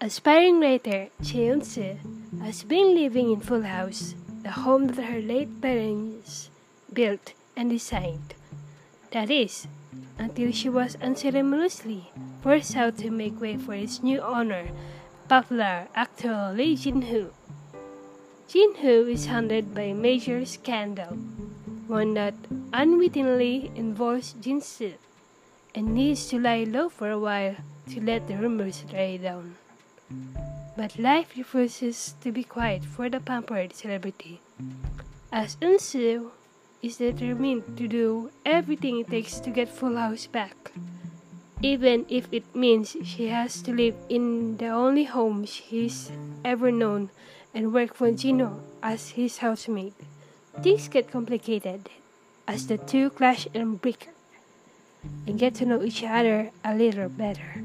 Aspiring writer Cheon-soo has been living in Full House, the home that her late parents built and designed. That is, until she was unceremoniously forced out to make way for its new owner, popular actor Lee Jin-hoo. Jin-hoo is haunted by a major scandal, one that unwittingly involves Jin-soo, and needs to lie low for a while to let the rumors die down. But life refuses to be quiet for the pampered celebrity, as Eun-soo is determined to do everything it takes to get Full House back, even if it means she has to live in the only home she's ever known and work for Gino as his housemate. Things get complicated as the two clash and bicker and get to know each other a little better.